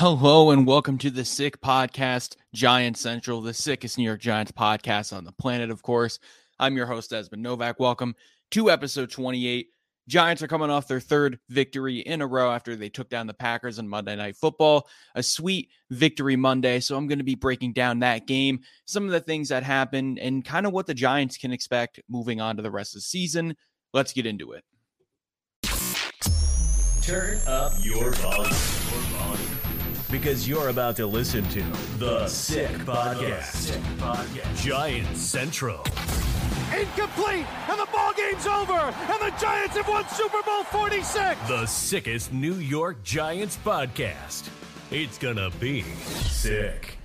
Hello and welcome to the Sick Podcast, Giant Central, the sickest New York Giants podcast on the planet, of course. I'm your host, Desmond Novack. Welcome to episode 28. Giants are coming off their third victory in a row after they took down the Packers on Monday Night Football. A sweet victory Monday. So I'm going to be breaking down that game, some of the things that happened, and kind of what the Giants can expect moving on to the rest of the season. Let's get into it. Turn up your volume. Your volume. Because you're about to listen to The Sick Podcast. Sick Podcast. Giant Central. Incomplete, and the ball game's over, and the Giants have won Super Bowl 46. The sickest New York Giants podcast. It's gonna be sick.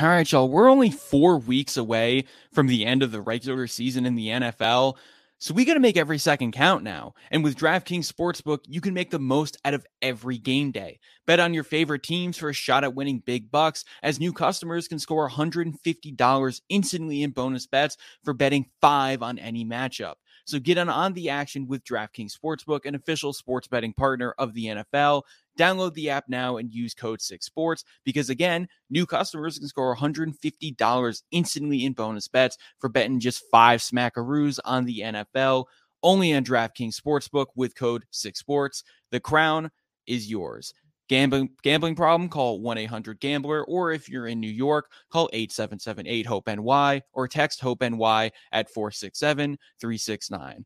All right, y'all. We're only four weeks away from the end of the regular season in the NFL. So we got to make every second count now. And with DraftKings Sportsbook, you can make the most out of every game day. Bet on your favorite teams for a shot at winning big bucks, as new customers can score $150 instantly in bonus bets for betting five on any matchup. So get on on the action with DraftKings Sportsbook, an official sports betting partner of the NFL. Download the app now and use code 6sports because again, new customers can score $150 instantly in bonus bets for betting just 5 smackaroos on the NFL. Only on DraftKings Sportsbook with code 6sports. The crown is yours. Gambling gambling problem? Call 1-800-GAMBLER or if you're in New York, call 877-8-HOPE-NY or text HOPE-NY at 467-369.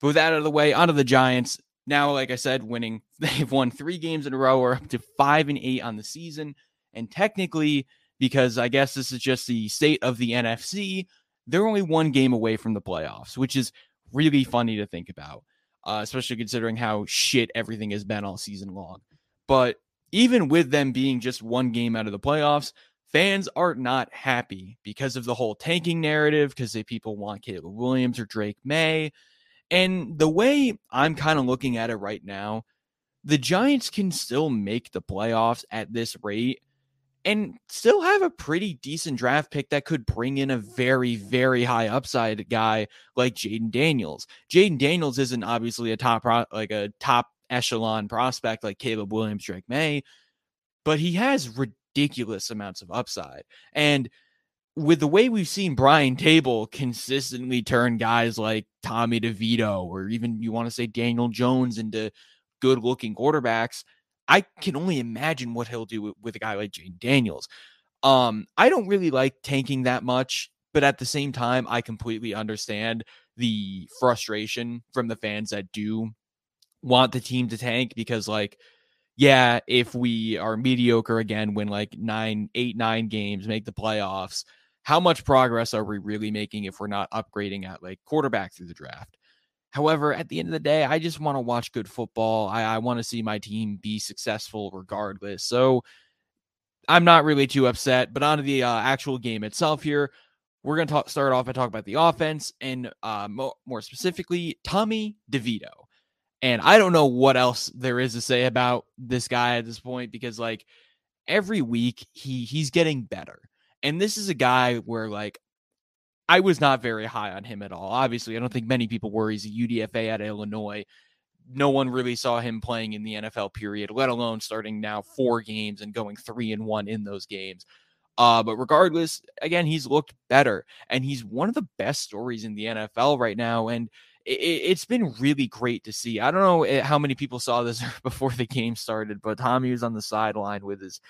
But with that out of the way, onto the Giants. Now, like I said, winning, they've won three games in a row or up to five and eight on the season. And technically, because I guess this is just the state of the NFC, they're only one game away from the playoffs, which is really funny to think about, uh, especially considering how shit everything has been all season long. But even with them being just one game out of the playoffs, fans are not happy because of the whole tanking narrative, because people want Caleb Williams or Drake Maye. And the way I'm kind of looking at it right now, the Giants can still make the playoffs at this rate and still have a pretty decent draft pick that could bring in a very, very high upside guy like Jayden Daniels. Jayden Daniels isn't obviously a top like a top echelon prospect like Caleb Williams, Drake Maye, but he has ridiculous amounts of upside. And with the way we've seen Brian Daboll consistently turn guys like Tommy DeVito or even you want to say Daniel Jones into good looking quarterbacks, I can only imagine what he'll do with, a guy like Jayden Daniels. Um, I don't really like tanking that much, but at the same time, I completely understand the frustration from the fans that do want the team to tank because like yeah if we are mediocre again win like nine eight nine games make the playoffs how much progress are we really making if we're not upgrading at like quarterback through the draft? However at the end of the day i just want to watch good football. I, I want to see my team be successful regardless. So i'm not really too upset but on to the uh, actual game itself here we're going to start off and talk about the offense and uh, mo- more specifically tommy devito and I don't know what else there is to say about this guy at this point because like every week he he's getting better. And this is a guy where like I was not very high on him at all. Obviously, I don't think many people were. He's a UDFA at Illinois. No one really saw him playing in the NFL period, let alone starting now four games and going three and one in those games. Uh, but regardless, again, he's looked better and he's one of the best stories in the NFL right now. And it, has been really great to see. I don't know eh, how many people saw this before the game started, but Tommy was on the sideline with his.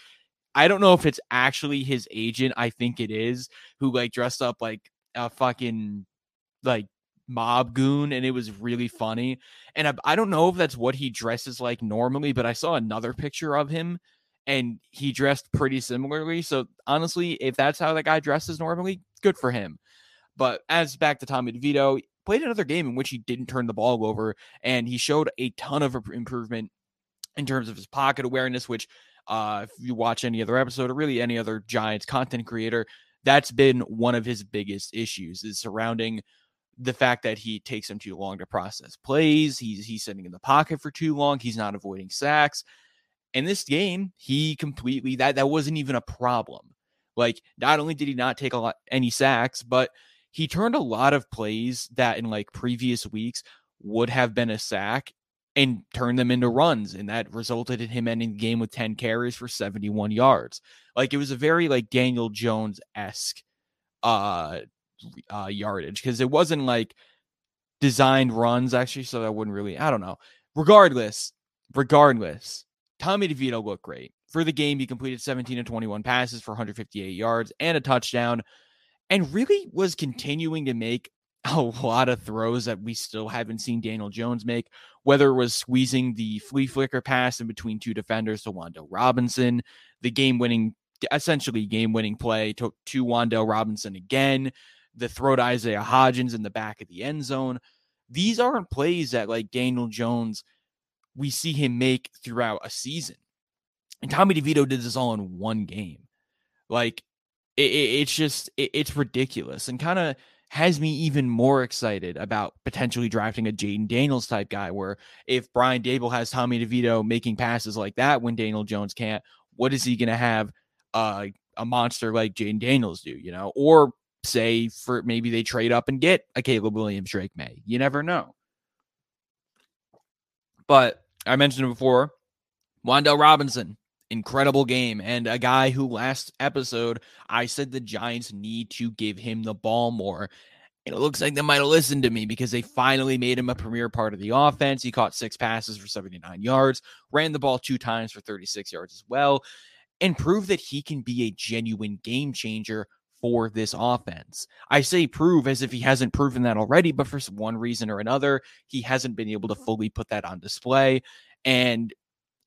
I don't know if it's actually his agent. I think it is who like dressed up like a fucking like mob goon, and it was really funny. And I, I don't know if that's what he dresses like normally, but I saw another picture of him and he dressed pretty similarly. So honestly, if that's how that guy dresses normally, good for him. But as back to Tommy DeVito, played another game in which he didn't turn the ball over and he showed a ton of improvement in terms of his pocket awareness, which uh, if you watch any other episode or really any other Giants content creator, that's been one of his biggest issues is surrounding the fact that he takes him too long to process plays. He's he's sitting in the pocket for too long. He's not avoiding sacks. In this game, he completely that that wasn't even a problem. Like not only did he not take a lot any sacks, but he turned a lot of plays that in like previous weeks would have been a sack and turned them into runs. And that resulted in him ending the game with 10 carries for 71 yards. Like it was a very like Daniel Jones esque uh, uh yardage because it wasn't like designed runs actually. So that wouldn't really, I don't know. Regardless, regardless, Tommy DeVito looked great. For the game, he completed 17 to 21 passes for 158 yards and a touchdown, and really was continuing to make a lot of throws that we still haven't seen Daniel Jones make, whether it was squeezing the flea flicker pass in between two defenders to Wan'Dale Robinson, the game winning, essentially game winning play to, to Robinson again, the throw to Isaiah Hodgins in the back of the end zone. These aren't plays that like Daniel Jones, we see him make throughout a season. And Tommy DeVito did this all in one game. Like it, it, it's just it, it's ridiculous and kind of has me even more excited about potentially drafting a Jayden Daniels type guy. Where if Brian Daboll has Tommy DeVito making passes like that when Daniel Jones can't, what is he going to have uh, a monster like Jayden Daniels do? You know, or say for maybe they trade up and get a Caleb Williams, Drake Maye. You never know. But I mentioned it before. Wan'Dale Robinson, incredible game. And a guy who last episode I said the Giants need to give him the ball more. And it looks like they might have listened to me because they finally made him a premier part of the offense. He caught six passes for 79 yards, ran the ball two times for 36 yards as well, and proved that he can be a genuine game changer for this offense. I say prove as if he hasn't proven that already, but for one reason or another, he hasn't been able to fully put that on display. And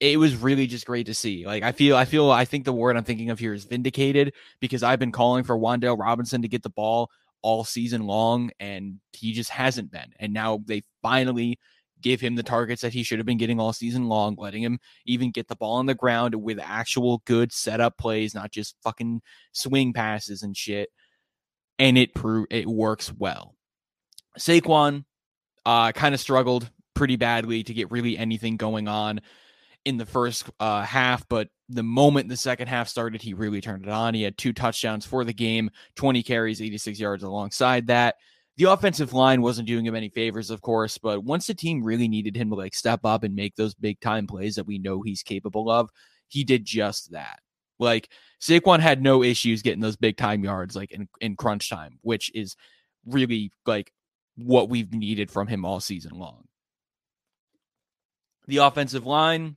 it was really just great to see. Like I feel, I feel, I think the word I'm thinking of here is vindicated because I've been calling for Wan'Dale Robinson to get the ball all season long, and he just hasn't been. And now they finally give him the targets that he should have been getting all season long, letting him even get the ball on the ground with actual good setup plays, not just fucking swing passes and shit. And it pro- it works well. Saquon uh, kind of struggled pretty badly to get really anything going on in the first uh, half, but the moment the second half started, he really turned it on. He had two touchdowns for the game, 20 carries, 86 yards alongside that the offensive line wasn't doing him any favors, of course, but once the team really needed him to like step up and make those big time plays that we know he's capable of, he did just that. Like Saquon had no issues getting those big time yards like in, in crunch time, which is really like what we've needed from him all season long. The offensive line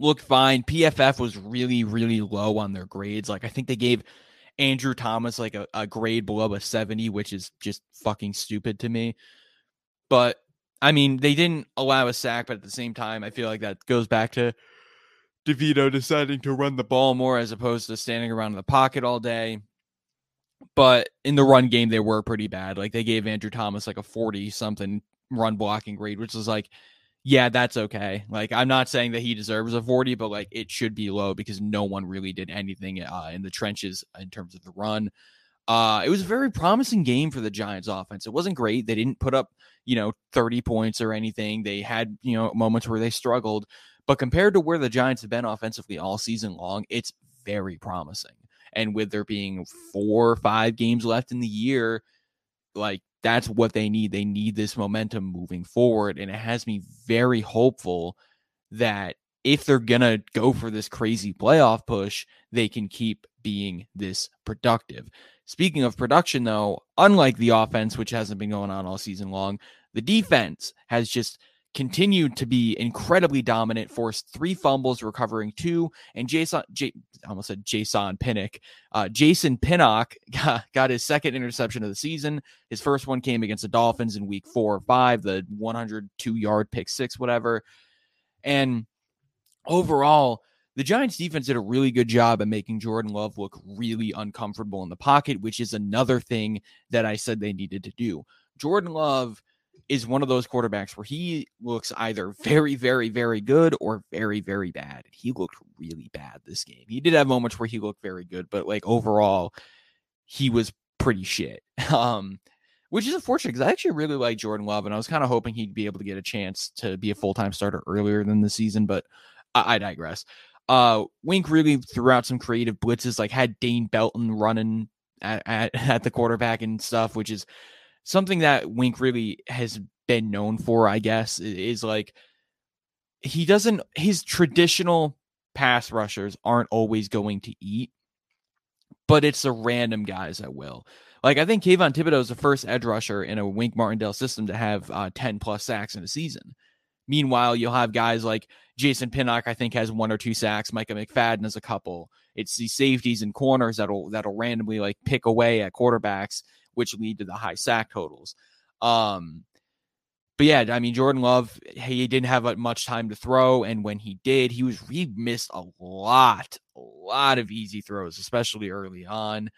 looked fine. PFF was really, really low on their grades. Like I think they gave Andrew Thomas like a, a grade below a 70, which is just fucking stupid to me. But I mean, they didn't allow a sack, but at the same time, I feel like that goes back to DeVito deciding to run the ball more as opposed to standing around in the pocket all day. But in the run game, they were pretty bad. Like they gave Andrew Thomas like a 40 something run blocking grade, which was like yeah, that's okay. Like, I'm not saying that he deserves a 40, but like it should be low because no one really did anything uh, in the trenches in terms of the run. Uh, it was a very promising game for the Giants offense. It wasn't great. They didn't put up, you know, 30 points or anything. They had, you know, moments where they struggled. But compared to where the Giants have been offensively all season long, it's very promising. And with there being four or five games left in the year, like that's what they need. They need this momentum moving forward. And it has me very hopeful that if they're going to go for this crazy playoff push, they can keep being this productive. Speaking of production, though, unlike the offense, which hasn't been going on all season long, the defense has just continued to be incredibly dominant, forced three fumbles, recovering two, and Jason, almost said Jason Pinnock, uh, Jason Pinnock got, got, his second interception of the season. His first one came against the Dolphins in week four or five, the 102 yard pick six, whatever. And overall, the Giants defense did a really good job at making Jordan Love look really uncomfortable in the pocket, which is another thing that I said they needed to do. Jordan Love is one of those quarterbacks where he looks either very, very, very good or very, very bad. He looked really bad this game. He did have moments where he looked very good, but like overall, he was pretty shit. Um, which is unfortunate because I actually really like Jordan Love, and I was kind of hoping he'd be able to get a chance to be a full time starter earlier than the season, but I, I digress. Uh, Wink really threw out some creative blitzes, like had Dane Belton running at, at, at the quarterback and stuff, which is something that Wink really has been known for, I guess, is like he doesn't his traditional pass rushers aren't always going to eat, but it's the random guys that will. Like I think Kayvon Thibodeaux is the first edge rusher in a Wink Martindale system to have uh, 10 plus sacks in a season. Meanwhile, you'll have guys like Jason Pinnock, I think, has one or two sacks. Micah McFadden has a couple. It's the safeties and corners that'll that'll randomly like pick away at quarterbacks, which lead to the high sack totals. Um, but yeah, I mean, Jordan Love, he didn't have much time to throw, and when he did, he was he missed a lot, a lot of easy throws, especially early on.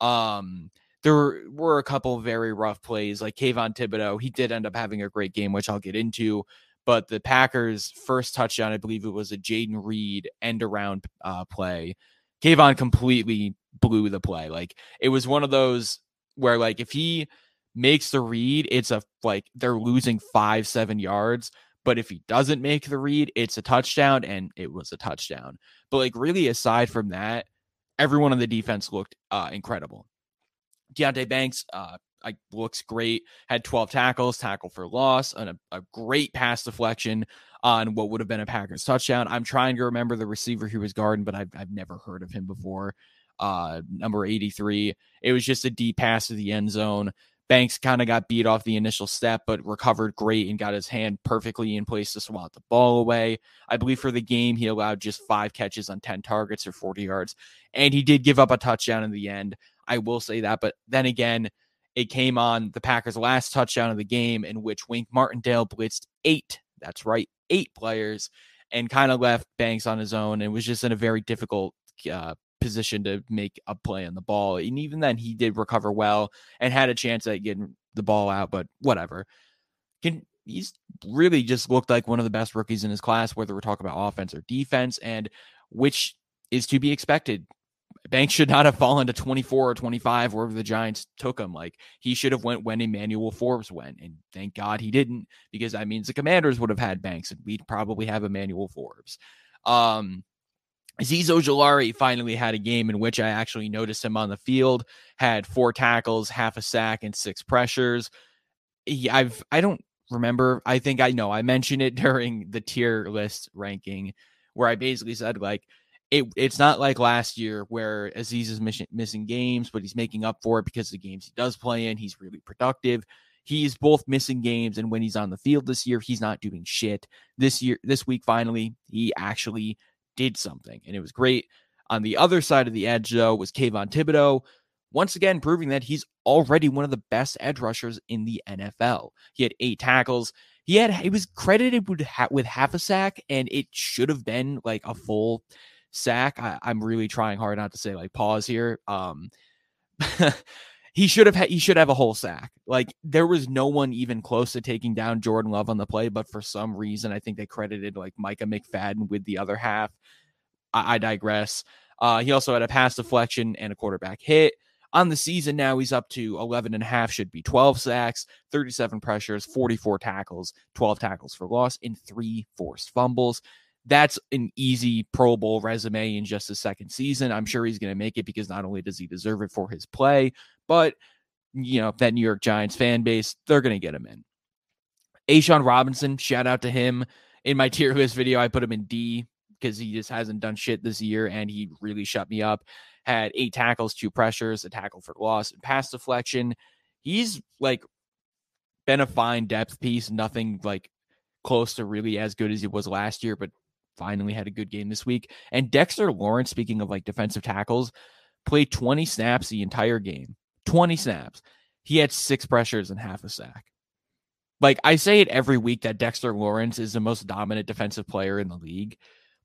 Um, there were a couple very rough plays, like Kayvon Thibodeaux. He did end up having a great game, which I'll get into. But the Packers' first touchdown, I believe it was a Jayden Reed end around uh, play. Kayvon completely blew the play. Like it was one of those where, like, if he makes the read, it's a like they're losing five, seven yards. But if he doesn't make the read, it's a touchdown, and it was a touchdown. But like really, aside from that, everyone on the defense looked uh, incredible. Deonte Banks uh, looks great. Had 12 tackles, tackle for loss, and a, a, great pass deflection on what would have been a Packers touchdown. I'm trying to remember the receiver he was guarding, but I've, I've never heard of him before. Uh, number 83. It was just a deep pass to the end zone. Banks kind of got beat off the initial step, but recovered great and got his hand perfectly in place to swat the ball away. I believe for the game, he allowed just five catches on 10 targets or 40 yards, and he did give up a touchdown in the end. I will say that. But then again, it came on the Packers' last touchdown of the game, in which Wink Martindale blitzed eight. That's right, eight players, and kind of left Banks on his own, and was just in a very difficult uh, position to make a play on the ball. And even then, he did recover well and had a chance at getting the ball out, but whatever. Can he's really just looked like one of the best rookies in his class, whether we're talking about offense or defense, and which is to be expected. Banks should not have fallen to 24 or 25 wherever the Giants took him. Like he should have went when Emmanuel Forbes went, and thank God he didn't, because that means the Commanders would have had Banks, and we'd probably have Emmanuel Forbes. Um, Azeez Ojulari finally had a game in which I actually noticed him on the field. Had four tackles, half a sack, and six pressures. He, I've I don't remember. I think I know I mentioned it during the tier list ranking, where I basically said like it, it's not like last year where Azeez is missing, missing games, but he's making up for it because the games he does play in, he's really productive. He's both missing games, and when he's on the field this year, he's not doing shit. This year, this week, finally, he actually did something, and it was great. On the other side of the edge, though, was Kayvon Thibodeaux, once again proving that he's already one of the best edge rushers in the NFL. He had eight tackles. He had he was credited with, with half a sack, and it should have been like a full sack. I, am really trying hard not to say like pause here. Um, he should have had, he should have a whole sack. Like there was no one even close to taking down Jordan Love on the play, but for some reason I think they credited like Micah McFadden with the other half. I, I digress. Uh, he also had a pass deflection and a quarterback hit. On the season now, he's up to 11 and a half, should be 12 sacks, 37 pressures, 44 tackles, 12 tackles for loss, and three forced fumbles that's an easy Pro Bowl resume in just a second season. I'm sure he's going to make it because not only does he deserve it for his play, but you know that New York Giants fan base, they're going to get him in. A'Shawn Robinson, shout out to him. In my tier list video, I put him in D because he just hasn't done shit this year and he really shut me up. Had eight tackles, two pressures, a tackle for loss, and pass deflection. He's like been a fine depth piece, nothing like close to really as good as he was last year, but finally had a good game this week. And Dexter Lawrence, speaking of like defensive tackles, played 20 snaps the entire game. 20 snaps. He had six pressures and half a sack. Like I say it every week that Dexter Lawrence is the most dominant defensive player in the league,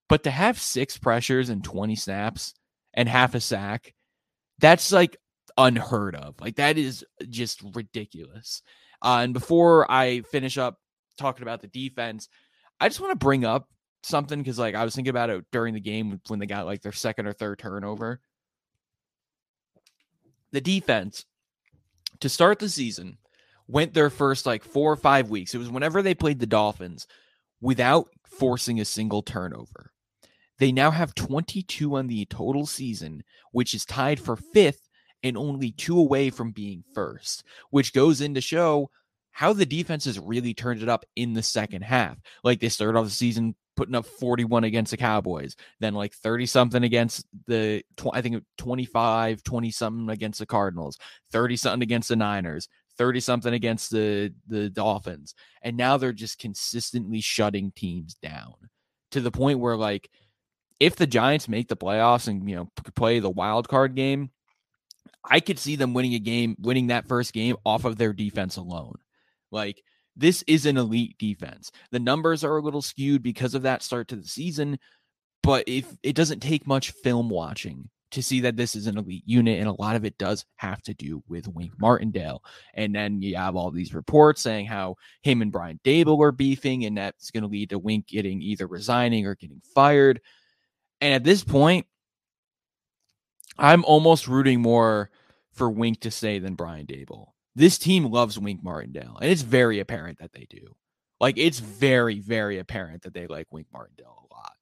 but to have six pressures and 20 snaps and half a sack, that's like unheard of. Like that is just ridiculous. Uh, and before I finish up talking about the defense, I just want to bring up something because like I was thinking about it during the game when they got like their second or third turnover. The defense to start the season went their first like four or five weeks. It was whenever they played the Dolphins without forcing a single turnover. They now have 22 on the total season, which is tied for fifth and only two away from being first, which goes in to show how the defenses really turned it up in the second half. Like they started off the season putting up 41 against the Cowboys, then like 30 something against the, I think 25, 20 something against the Cardinals, 30 something against the Niners, 30 something against the, the Dolphins. And now they're just consistently shutting teams down to the point where, like, if the Giants make the playoffs and, you know, play the wild card game, I could see them winning a game, winning that first game off of their defense alone. Like, this is an elite defense. The numbers are a little skewed because of that start to the season, but if it doesn't take much film watching to see that this is an elite unit, and a lot of it does have to do with Wink Martindale. And then you have all these reports saying how him and Brian Daboll are beefing, and that's going to lead to Wink getting either resigning or getting fired. And at this point, I'm almost rooting more for Wink to stay than Brian Daboll. This team loves Wink Martindale, and it's very apparent that they do. Like it's very, very apparent that they like Wink Martindale a lot.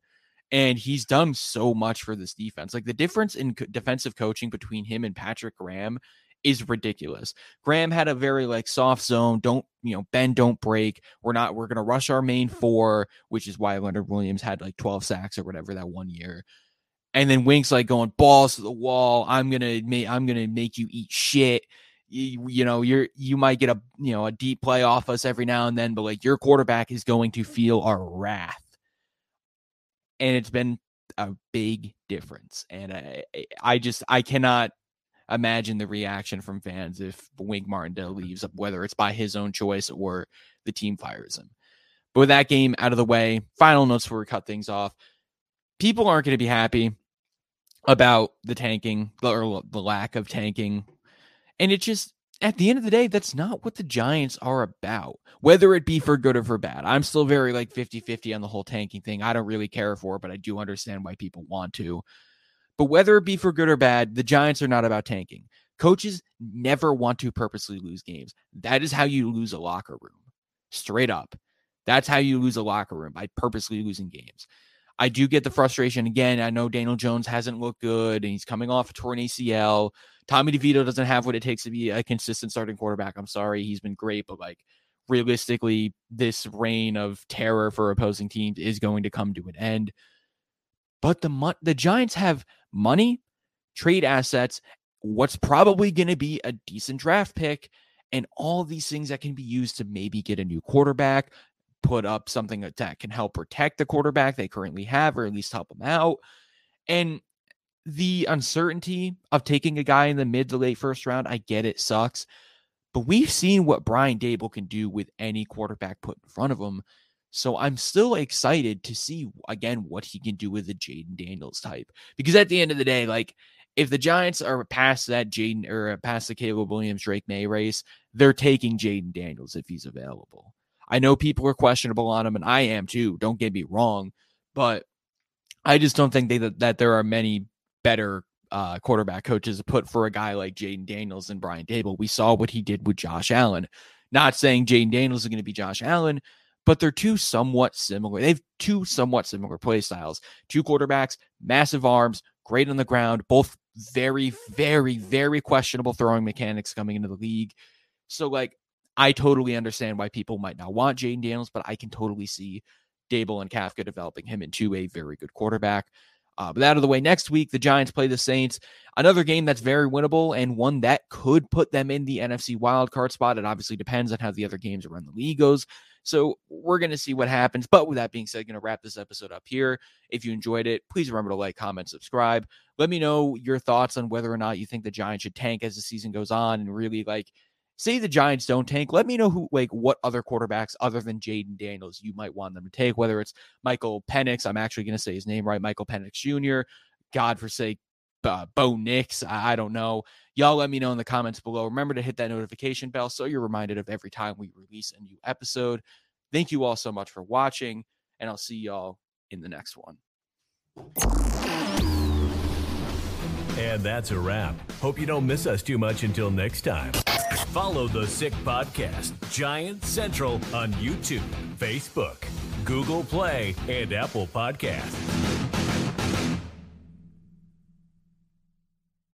And he's done so much for this defense. Like the difference in co- defensive coaching between him and Patrick Graham is ridiculous. Graham had a very like soft zone, don't, you know, bend, don't break. We're not, we're going to rush our main four, which is why Leonard Williams had like 12 sacks or whatever that one year. And then Wink's like going balls to the wall. I'm going to make, I'm going to make you eat shit you, you know you're you might get a you know a deep play off us every now and then but like your quarterback is going to feel our wrath. And it's been a big difference. And i i just i cannot imagine the reaction from fans if wink martindale leaves whether it's by his own choice or the team fires him. But with that game out of the way final notes before we cut things off. People aren't going to be happy about the tanking or the lack of tanking and it just, at the end of the day, that's not what the Giants are about, whether it be for good or for bad. I'm still very like 50 50 on the whole tanking thing. I don't really care for it, but I do understand why people want to. But whether it be for good or bad, the Giants are not about tanking. Coaches never want to purposely lose games. That is how you lose a locker room. Straight up. That's how you lose a locker room by purposely losing games. I do get the frustration again. I know Daniel Jones hasn't looked good and he's coming off a torn ACL. Tommy DeVito doesn't have what it takes to be a consistent starting quarterback. I'm sorry, he's been great, but like realistically, this reign of terror for opposing teams is going to come to an end. But the the Giants have money, trade assets, what's probably going to be a decent draft pick, and all these things that can be used to maybe get a new quarterback, put up something that can help protect the quarterback they currently have, or at least help them out. And the uncertainty of taking a guy in the mid to late first round, I get it sucks. But we've seen what Brian Daboll can do with any quarterback put in front of him. So I'm still excited to see again what he can do with the Jayden Daniels type. Because at the end of the day, like if the Giants are past that Jayden or uh, past the Caleb Williams Drake Maye race, they're taking Jayden Daniels if he's available. I know people are questionable on him, and I am too. Don't get me wrong, but I just don't think they, that, that there are many better uh, quarterback coaches to put for a guy like Jayden Daniels and Brian Daboll. We saw what he did with Josh Allen. Not saying Jayden Daniels is going to be Josh Allen, but they're two somewhat similar. They have two somewhat similar play styles. Two quarterbacks, massive arms, great on the ground, both very, very, very questionable throwing mechanics coming into the league. So, like, I totally understand why people might not want Jayden Daniels, but I can totally see Daboll and Kafka developing him into a very good quarterback. Uh, but out of the way, next week, the Giants play the Saints. Another game that's very winnable and one that could put them in the NFC wildcard spot. It obviously depends on how the other games around the league goes. So we're going to see what happens. But with that being said, going to wrap this episode up here. If you enjoyed it, please remember to like, comment, subscribe. Let me know your thoughts on whether or not you think the Giants should tank as the season goes on and really like say the Giants don't tank, let me know who, like, what other quarterbacks other than Jayden Daniels you might want them to take, whether it's Michael Penix, I'm actually going to say his name right, Michael Penix Jr., God forsake, uh, Bo Nix, I, I don't know. Y'all let me know in the comments below. Remember to hit that notification bell so you're reminded of every time we release a new episode. Thank you all so much for watching, and I'll see y'all in the next one. And that's a wrap. Hope you don't miss us too much until next time. Follow the Sick Podcast, Giant Central on YouTube, Facebook, Google Play, and Apple Podcasts.